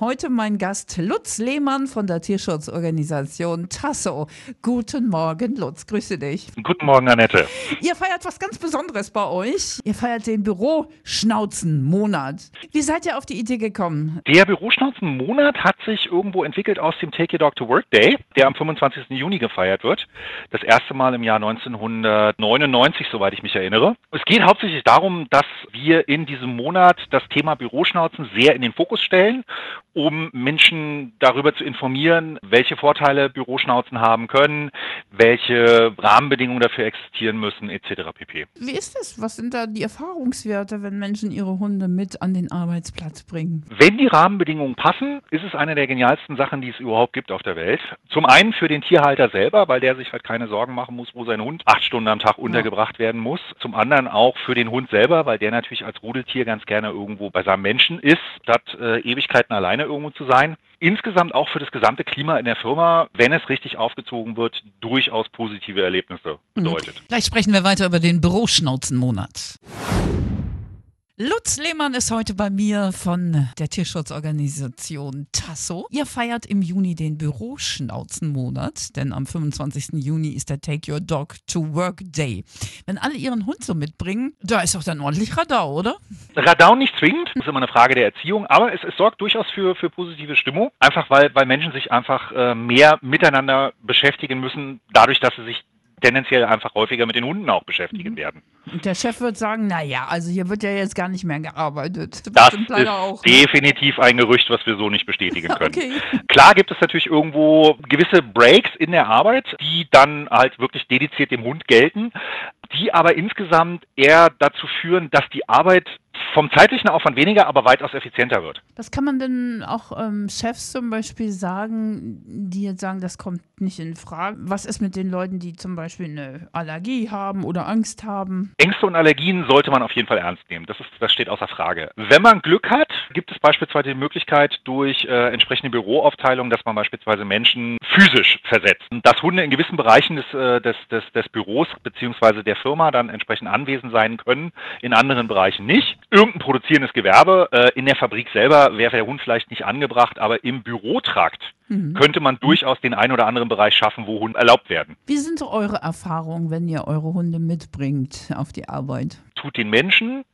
Heute mein Gast Lutz Lehmann von der Tierschutzorganisation Tasso. Guten Morgen, Lutz, grüße dich. Guten Morgen, Annette. Ihr feiert was ganz Besonderes bei euch. Ihr feiert den Büroschnauzenmonat. Wie seid ihr auf die Idee gekommen? Der Büroschnauzenmonat hat sich irgendwo entwickelt aus dem Take Your Dog to Work Day, der am 25. Juni gefeiert wird. Das erste Mal im Jahr 1999, soweit ich mich erinnere. Es geht hauptsächlich darum, dass wir in diesem Monat das Thema Büroschnauzen sehr in den Fokus stellen um Menschen darüber zu informieren, welche Vorteile Büroschnauzen haben können, welche Rahmenbedingungen dafür existieren müssen, etc. pp. Wie ist das? Was sind da die Erfahrungswerte, wenn Menschen ihre Hunde mit an den Arbeitsplatz bringen? Wenn die Rahmenbedingungen passen, ist es eine der genialsten Sachen, die es überhaupt gibt auf der Welt. Zum einen für den Tierhalter selber, weil der sich halt keine Sorgen machen muss, wo sein Hund acht Stunden am Tag untergebracht werden muss. Zum anderen auch für den Hund selber, weil der natürlich als Rudeltier ganz gerne irgendwo bei seinem Menschen ist, statt äh, Ewigkeiten alleine irgendwo zu sein. Insgesamt auch für das gesamte Klima in der Firma, wenn es richtig aufgezogen wird, durchaus positive Erlebnisse bedeutet. Mhm. Gleich sprechen wir weiter über den Büroschnauzenmonat. Lutz Lehmann ist heute bei mir von der Tierschutzorganisation Tasso. Ihr feiert im Juni den Büroschnauzenmonat, denn am 25. Juni ist der Take Your Dog to Work Day. Wenn alle ihren Hund so mitbringen, da ist doch dann ordentlich Radau, oder? Radau nicht zwingend, ist immer eine Frage der Erziehung, aber es, es sorgt durchaus für, für positive Stimmung, einfach weil, weil Menschen sich einfach äh, mehr miteinander beschäftigen müssen, dadurch, dass sie sich tendenziell einfach häufiger mit den Hunden auch beschäftigen mhm. werden. Und der Chef wird sagen, naja, also hier wird ja jetzt gar nicht mehr gearbeitet. Das, das ist auch, ne? definitiv ein Gerücht, was wir so nicht bestätigen können. Okay. Klar gibt es natürlich irgendwo gewisse Breaks in der Arbeit, die dann halt wirklich dediziert dem Hund gelten, die aber insgesamt eher dazu führen, dass die Arbeit vom zeitlichen Aufwand weniger, aber weitaus effizienter wird. Was kann man denn auch ähm, Chefs zum Beispiel sagen, die jetzt sagen, das kommt nicht in Frage? Was ist mit den Leuten, die zum Beispiel eine Allergie haben oder Angst haben? Ängste und Allergien sollte man auf jeden Fall ernst nehmen. Das, ist, das steht außer Frage. Wenn man Glück hat, gibt es beispielsweise die Möglichkeit durch äh, entsprechende Büroaufteilung, dass man beispielsweise Menschen physisch versetzt. Dass Hunde in gewissen Bereichen des, äh, des, des, des Büros bzw. der Firma dann entsprechend anwesend sein können, in anderen Bereichen nicht irgendein produzierendes Gewerbe. Äh, in der Fabrik selber wäre der Hund vielleicht nicht angebracht, aber im Bürotrakt mhm. könnte man durchaus den einen oder anderen Bereich schaffen, wo Hunde erlaubt werden. Wie sind so eure Erfahrungen, wenn ihr eure Hunde mitbringt auf die Arbeit? Tut den Menschen,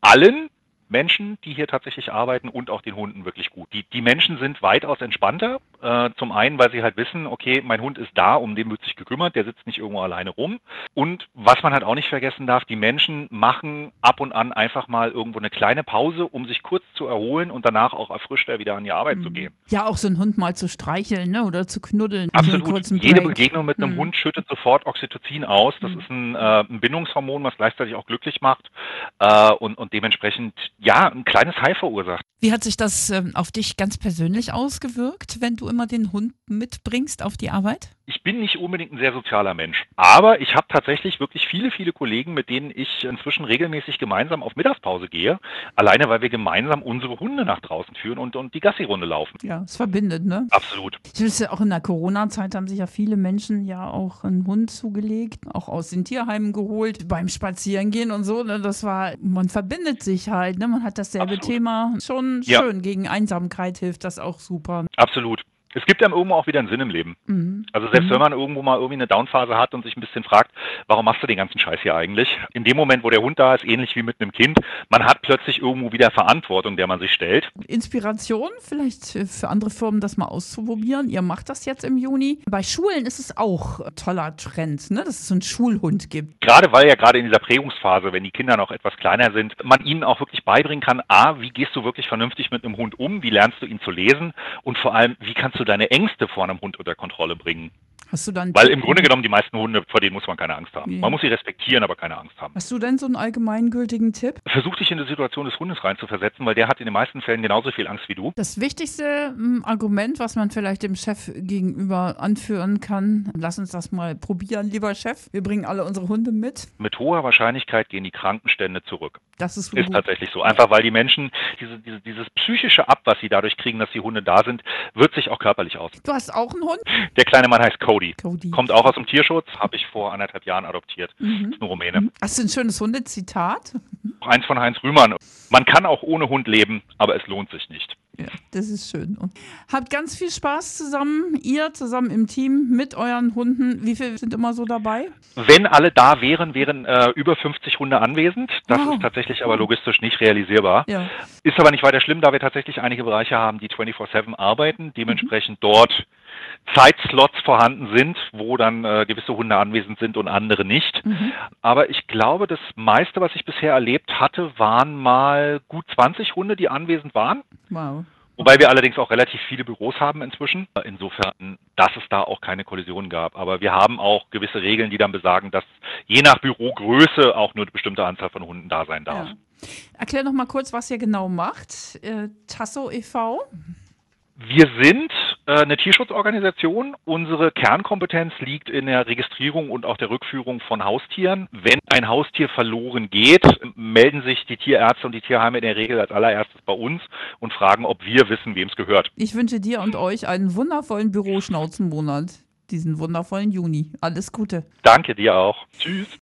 allen, Menschen, die hier tatsächlich arbeiten und auch den Hunden wirklich gut. Die, die Menschen sind weitaus entspannter. Äh, zum einen, weil sie halt wissen, okay, mein Hund ist da, um den wird sich gekümmert, der sitzt nicht irgendwo alleine rum. Und was man halt auch nicht vergessen darf, die Menschen machen ab und an einfach mal irgendwo eine kleine Pause, um sich kurz zu erholen und danach auch erfrischter wieder an die Arbeit mhm. zu gehen. Ja, auch so einen Hund mal zu streicheln ne? oder zu knuddeln. Absolut. So Jede Begegnung mit einem mhm. Hund schüttet sofort Oxytocin aus. Das mhm. ist ein, äh, ein, Bindungshormon, was gleichzeitig auch glücklich macht äh, und, und dementsprechend ja, ein kleines High verursacht. Wie hat sich das ähm, auf dich ganz persönlich ausgewirkt, wenn du immer den Hund mitbringst auf die Arbeit? Ich bin nicht unbedingt ein sehr sozialer Mensch, aber ich habe tatsächlich wirklich viele, viele Kollegen, mit denen ich inzwischen regelmäßig gemeinsam auf Mittagspause gehe, alleine weil wir gemeinsam unsere Hunde nach draußen führen und, und die Gassi-Runde laufen. Ja, es verbindet, ne? Absolut. Ich ja, auch in der Corona-Zeit haben sich ja viele Menschen ja auch einen Hund zugelegt, auch aus den Tierheimen geholt, beim Spazierengehen und so. Ne? Das war, man verbindet sich halt, ne? Man hat dasselbe Absolut. Thema. Schon schön. Ja. Gegen Einsamkeit hilft das auch super. Absolut es gibt einem irgendwo auch wieder einen Sinn im Leben. Mhm. Also selbst mhm. wenn man irgendwo mal irgendwie eine Downphase hat und sich ein bisschen fragt, warum machst du den ganzen Scheiß hier eigentlich? In dem Moment, wo der Hund da ist, ähnlich wie mit einem Kind, man hat plötzlich irgendwo wieder Verantwortung, der man sich stellt. Inspiration vielleicht für andere Firmen, das mal auszuprobieren. Ihr macht das jetzt im Juni. Bei Schulen ist es auch ein toller Trend, ne? dass es so einen Schulhund gibt. Gerade weil ja gerade in dieser Prägungsphase, wenn die Kinder noch etwas kleiner sind, man ihnen auch wirklich beibringen kann, a, wie gehst du wirklich vernünftig mit einem Hund um, wie lernst du ihn zu lesen und vor allem, wie kannst du du deine Ängste vor einem Hund unter Kontrolle bringen. Hast du dann Weil im Grunde genommen die meisten Hunde, vor denen muss man keine Angst haben. Nee. Man muss sie respektieren, aber keine Angst haben. Hast du denn so einen allgemeingültigen Tipp? Versuch dich in die Situation des Hundes reinzuversetzen, weil der hat in den meisten Fällen genauso viel Angst wie du. Das wichtigste hm, Argument, was man vielleicht dem Chef gegenüber anführen kann, lass uns das mal probieren, lieber Chef. Wir bringen alle unsere Hunde mit. Mit hoher Wahrscheinlichkeit gehen die Krankenstände zurück. Das ist, ist tatsächlich so. Einfach weil die Menschen diese, diese, dieses psychische Ab, was sie dadurch kriegen, dass die Hunde da sind, wird sich auch körperlich aus. Du hast auch einen Hund? Der kleine Mann heißt Cody. Cody. Kommt auch aus dem Tierschutz, habe ich vor anderthalb Jahren adoptiert. Mhm. Ist ein Rumäne. Hast du ein schönes Hundezitat? Eins von Heinz Rühmann. Man kann auch ohne Hund leben, aber es lohnt sich nicht. Das ist schön. Und habt ganz viel Spaß zusammen, ihr zusammen im Team mit euren Hunden. Wie viele sind immer so dabei? Wenn alle da wären, wären äh, über 50 Hunde anwesend. Das Wow. ist tatsächlich aber logistisch nicht realisierbar. Ja. Ist aber nicht weiter schlimm, da wir tatsächlich einige Bereiche haben, die 24-7 arbeiten, dementsprechend dort Zeitslots vorhanden sind, wo dann äh, gewisse Hunde anwesend sind und andere nicht. Aber ich glaube, das meiste, was ich bisher erlebt hatte, waren mal gut 20 Hunde, die anwesend waren. Wow. Wobei wir allerdings auch relativ viele Büros haben inzwischen. Insofern, dass es da auch keine Kollisionen gab. Aber wir haben auch gewisse Regeln, die dann besagen, dass je nach Bürogröße auch nur eine bestimmte Anzahl von Hunden da sein darf. Ja. Erklär noch mal kurz, was ihr genau macht. Äh, Tasso e.V. Wir sind eine Tierschutzorganisation. Unsere Kernkompetenz liegt in der Registrierung und auch der Rückführung von Haustieren. Wenn ein Haustier verloren geht, melden sich die Tierärzte und die Tierheime in der Regel als allererstes bei uns und fragen, ob wir wissen, wem es gehört. Ich wünsche dir und euch einen wundervollen Büroschnauzenmonat, diesen wundervollen Juni. Alles Gute. Danke dir auch. Tschüss.